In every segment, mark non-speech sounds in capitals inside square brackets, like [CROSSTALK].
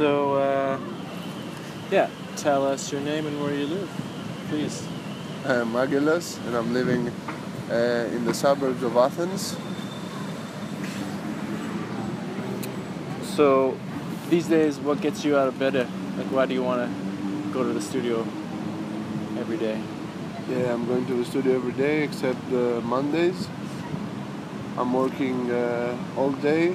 So, uh, yeah, tell us your name and where you live, please. I'm Agilas, and I'm living uh, in the suburbs of Athens. So, these days, what gets you out of bed? Like, why do you want to go to the studio every day? Yeah, I'm going to the studio every day except uh, Mondays. I'm working uh, all day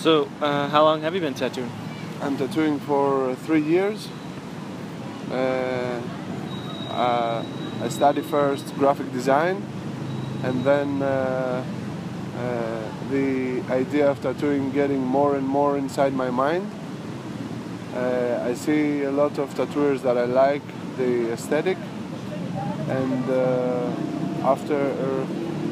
So, uh, how long have you been tattooing? I'm tattooing for three years. Uh, uh, I studied first graphic design, and then uh, uh, the idea of tattooing getting more and more inside my mind. Uh, I see a lot of tattooers that I like the aesthetic, and after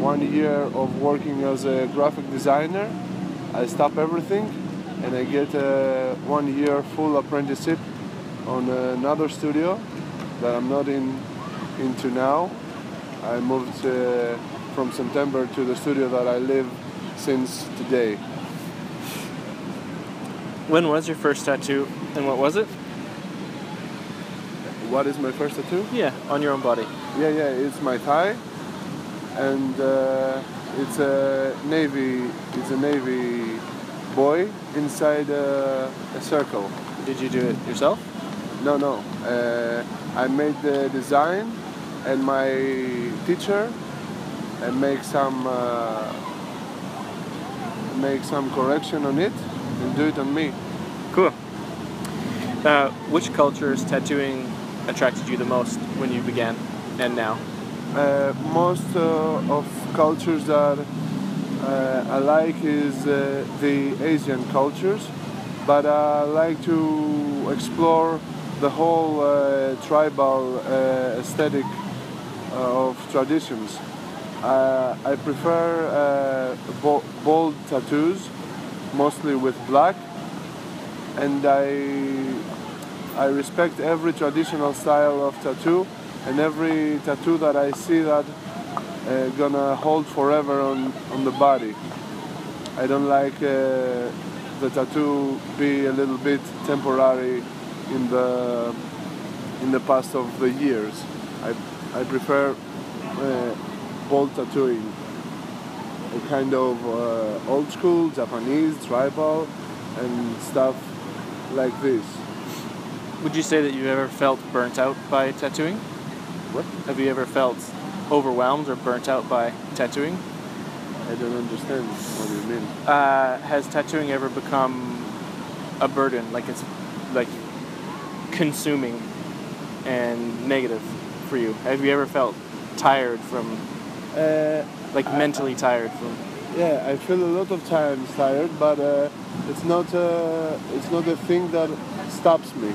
one year of working as a graphic designer, I stop everything and I get a one year full apprenticeship on another studio that I'm not in into now. I moved uh, from September to the studio that I live since today. When was your first tattoo and what was it? What is my first tattoo? Yeah, on your own body. Yeah, yeah, it's my thigh and uh, it's a navy. It's a navy boy inside a, a circle. Did you do it yourself? No, no. Uh, I made the design, and my teacher and make some uh, make some correction on it and do it on me. Cool. Uh, which cultures tattooing attracted you the most when you began and now? Uh, most uh, of cultures that uh, I like is uh, the Asian cultures, but I like to explore the whole uh, tribal aesthetic of traditions. I prefer bold tattoos, mostly with black, and I I respect every traditional style of tattoo and every tattoo that I see that uh, gonna hold forever on, on the body. I don't like uh, the tattoo be a little bit temporary in the in the past of the years. I, I prefer uh, bold tattooing, a kind of uh, old school Japanese tribal and stuff like this. Would you say that you ever felt burnt out by tattooing? What? Have you ever felt overwhelmed or burnt out by tattooing? I don't understand what you mean. Uh, has tattooing ever become a burden? Like it's like consuming and negative for you? Have you ever felt tired from, uh, like I, mentally I, tired from? Yeah, I feel a lot of times tired, but uh, it's not uh, it's not a thing that stops me.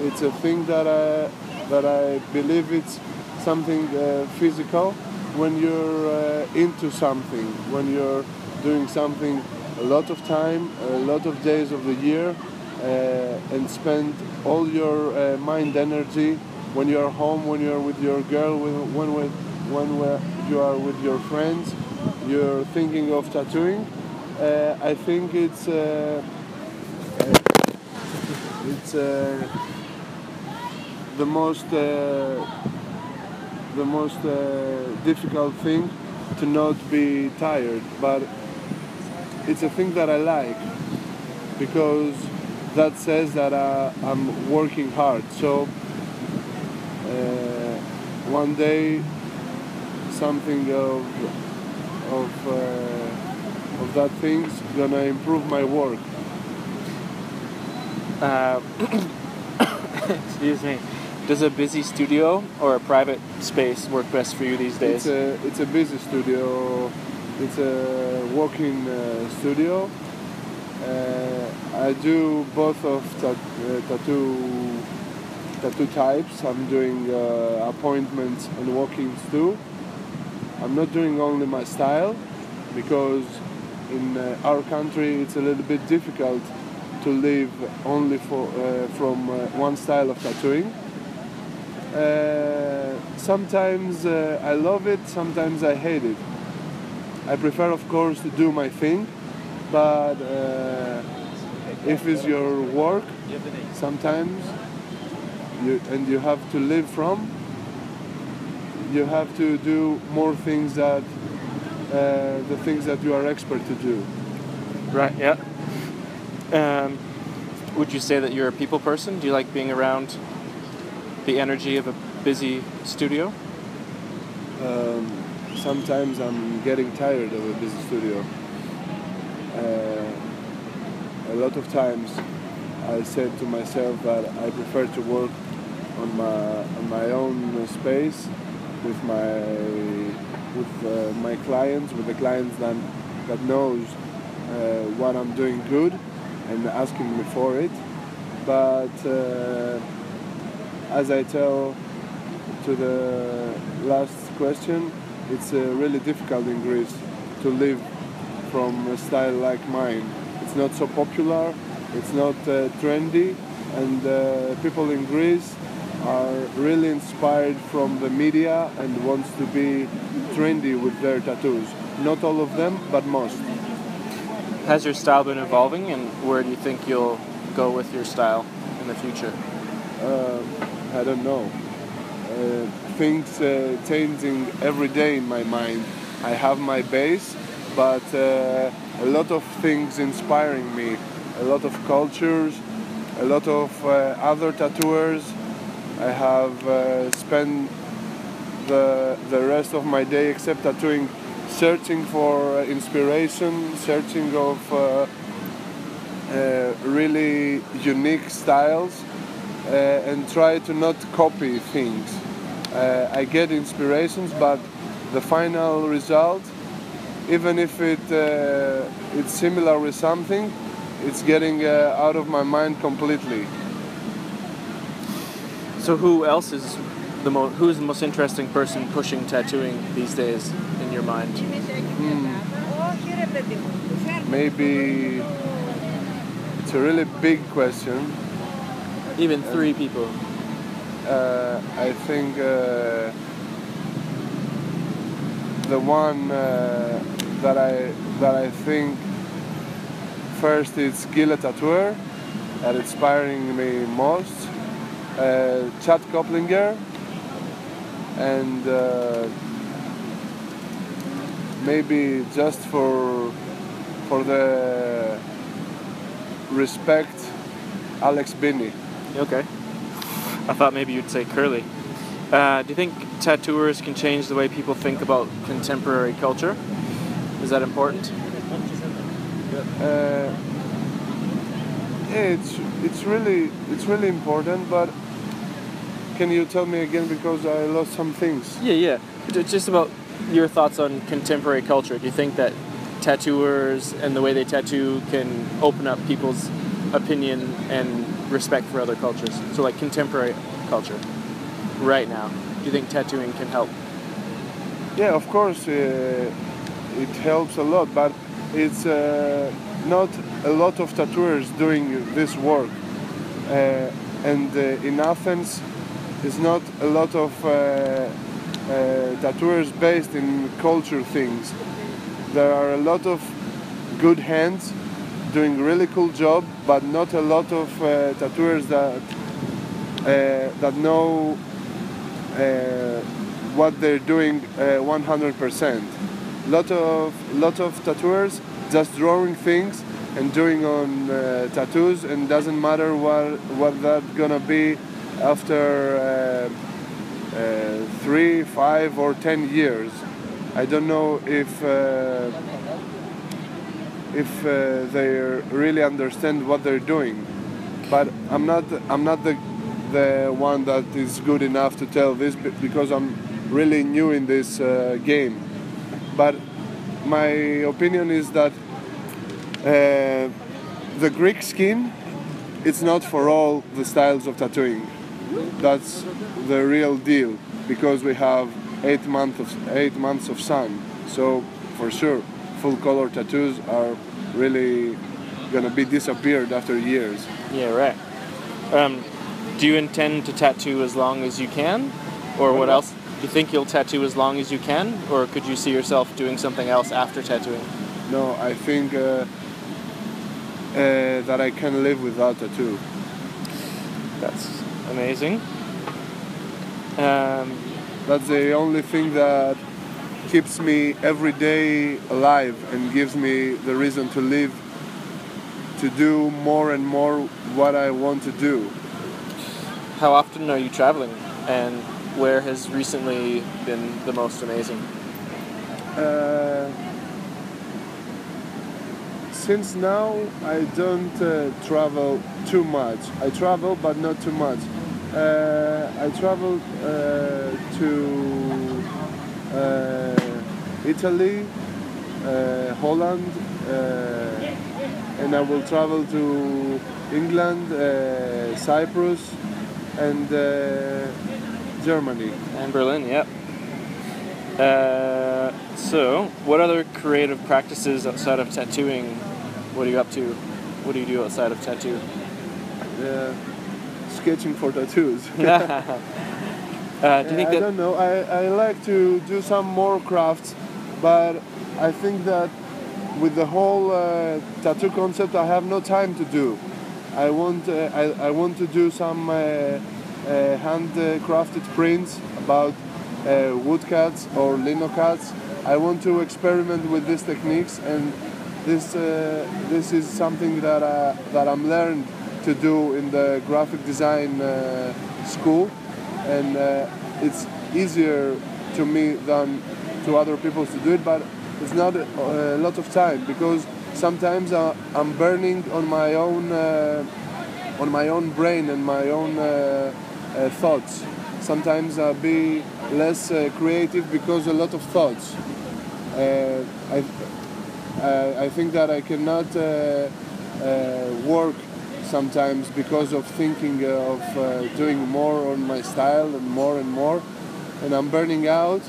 It's a thing that I but I believe it's something uh, physical when you're uh, into something, when you're doing something a lot of time, a lot of days of the year, uh, and spend all your uh, mind energy when you're home, when you're with your girl, when, when, when you are with your friends, you're thinking of tattooing. Uh, I think it's uh, it's the most uh, the most uh, difficult thing to not be tired but it's a thing that I like because that says that uh, I'm working hard. So one day something of of uh, of that thing's gonna improve my work. Uh, [COUGHS] excuse me Does a busy studio or a private space work best for you these days? It's a it's a busy studio. It's a walk-in uh, studio. Uh, I do both of ta- uh, tattoo tattoo types. I'm doing uh, appointments and walk-ins too. I'm not doing only my style because in uh, our country it's a little bit difficult to live only for, uh, from one style of tattooing. Uh, sometimes uh, I love it, sometimes I hate it. I prefer, of course, to do my thing, but uh, if it's your work, sometimes you, and you have to live from, you have to do more things that uh, the things that you are expert to do. Right. Yeah. Um, would you say that you're a people person? Do you like being around the energy of a busy studio? Um, sometimes I'm getting tired of a busy studio. Uh, a lot of times I said to myself that I prefer to work on my on my own space with my with uh, my clients, with the clients that that knows uh, what I'm doing good and asking me for it. But uh, as I tell to the last question, it's uh, really difficult in Greece to live from a style like mine. It's not so popular, it's not uh, trendy, and uh, people in Greece are really inspired from the media and wants to be trendy with their tattoos. Not all of them, but most. Has your style been evolving, and where do you think you'll go with your style in the future? I don't know. Uh, things uh, changing every day in my mind. I have my base, but uh, a lot of things inspiring me. A lot of cultures, a lot of uh, other tattooers. I have uh, spent the the rest of my day, except tattooing, searching for uh, inspiration, searching of really unique styles, and try to not copy things. Uh, I get inspirations, but the final result, even if it uh, it's similar with something, it's getting uh, out of my mind completely. So, who else is the most? Who's the most interesting person pushing tattooing these days in your mind? Maybe it's a really big question. Even three people. Uh, I think uh, the one uh, that I that I think first is Gila Tattooer that inspiring me most. Uh, Chad Koeplinger and uh, maybe just for for the respect Alex Binnie. Okay. I thought maybe you'd say curly. Uh, do you think tattooers can change the way people think about contemporary culture? Is that important? Uh, yeah, it's it's really it's really important. But can you tell me again because I lost some things? Yeah, yeah. Just about your thoughts on contemporary culture. Do you think that tattooers and the way they tattoo can open up people's opinion and respect for other cultures? So, like contemporary culture, right now. Do you think tattooing can help? Yeah, of course, uh, it helps a lot, but it's uh, not a lot of tattooers doing this work. Uh, and uh, in Athens, there's not a lot of uh, uh, tattooers based in culture things. There are a lot of good hands doing really cool job, but not a lot of uh, tattooers that uh, that know uh, what they're doing uh, 100%. Lot of lot of tattooers just drawing things and doing on uh, tattoos, and doesn't matter what what that gonna be after uh, uh, three, five, or ten years. I don't know if uh, if uh, they really understand what they're doing. But I'm not I'm not the the one that is good enough to tell this because I'm really new in this uh, game. But my opinion is that uh, the Greek skin it's not for all the styles of tattooing. That's the real deal because we have eight months of eight months of sun. So for sure, full color tattoos are really gonna be disappeared after years. Yeah, right. Um, do you intend to tattoo as long as you can, or what else? Do you think you'll tattoo as long as you can, or could you see yourself doing something else after tattooing? No, I think uh, uh, that I can live without tattoo. That's amazing. Um, That's the only thing that keeps me every day alive and gives me the reason to live, to do more and more what I want to do. how often are you traveling, and where has recently been the most amazing? Uh, since now I don't uh, travel too much. I travel, but not too much. Uh, I traveled uh, to uh, Italy, uh, Holland, uh, and I will travel to England, uh, Cyprus, and uh, Germany. And Berlin, yep. Uh, so, what other creative practices outside of tattooing? What are you up to? What do you do outside of tattoo? Uh, sketching for tattoos. [LAUGHS] uh, do you think I that don't know. I, I like to do some more crafts, but I think that with the whole uh, tattoo concept, I have no time to do. I want uh, I, I want to do some uh, uh, handcrafted prints about uh, woodcuts or lino cuts. I want to experiment with these techniques, and this this is something that I, that I'm learned to do in the graphic design school, and it's easier to me than to other people to do it, but it's not a, lot of time because sometimes I, I'm burning on my own uh, on my own brain and my own uh, uh, thoughts. Sometimes I'll be less uh, creative because a lot of thoughts. Uh, I, I, think that I cannot uh, uh, work sometimes because of thinking of uh, doing more on my style and more and more, and I'm burning out.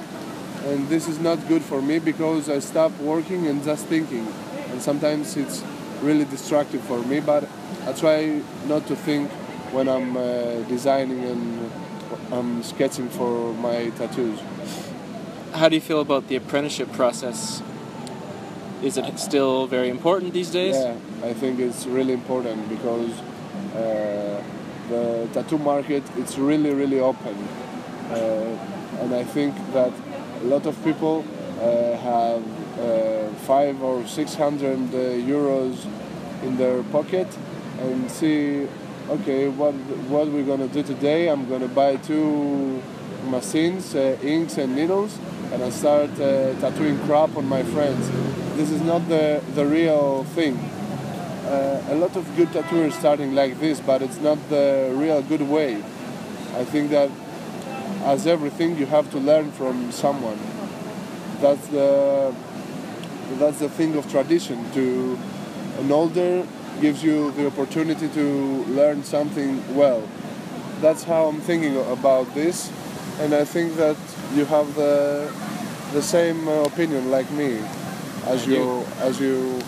And this is not good for me because I stop working and just thinking, and sometimes it's really destructive for me. But I try not to think when I'm uh, designing and I'm sketching for my tattoos. how do you feel about the apprenticeship process? Is it still very important these days? Yeah, I think it's really important because uh, the tattoo market it's really really open, uh, and I think that a lot of people uh, have uh, five or six hundred uh, euros in their pocket and see, okay, what what we're gonna do today? I'm gonna buy two machines, uh, inks and needles, and I start uh, tattooing crap on my friends. This is not the the real thing. Uh, a lot of good tattooers starting like this, but it's not the real good way. I think that as everything, you have to learn from someone. That's the that's the thing of tradition. To an older gives you the opportunity to learn something well. That's how I'm thinking about this, and I think that you have the the same uh, opinion like me, as you as you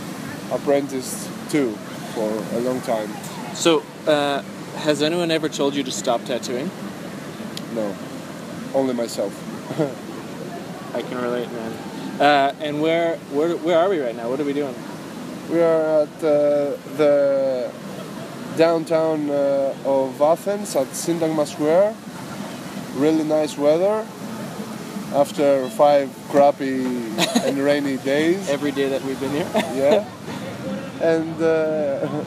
apprenticed too for a long time. So, uh, has anyone ever told you to stop tattooing? No, only myself. [LAUGHS] I can relate, man. Uh, and where, where, where are we right now? What are we doing? We are at uh, the downtown uh, of Athens at Syntagma Square. Really nice weather after five crappy [LAUGHS] and rainy days. Every day that we've been here. [LAUGHS] Yeah, and uh,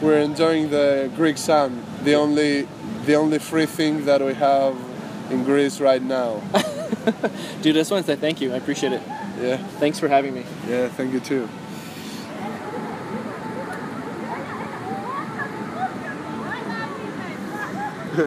we're enjoying the Greek sun. The only, the only free thing that we have in Greece right now. [LAUGHS] Dude, this to say thank you. I appreciate it. Yeah, Thanks for having me. yeah. Thank you too.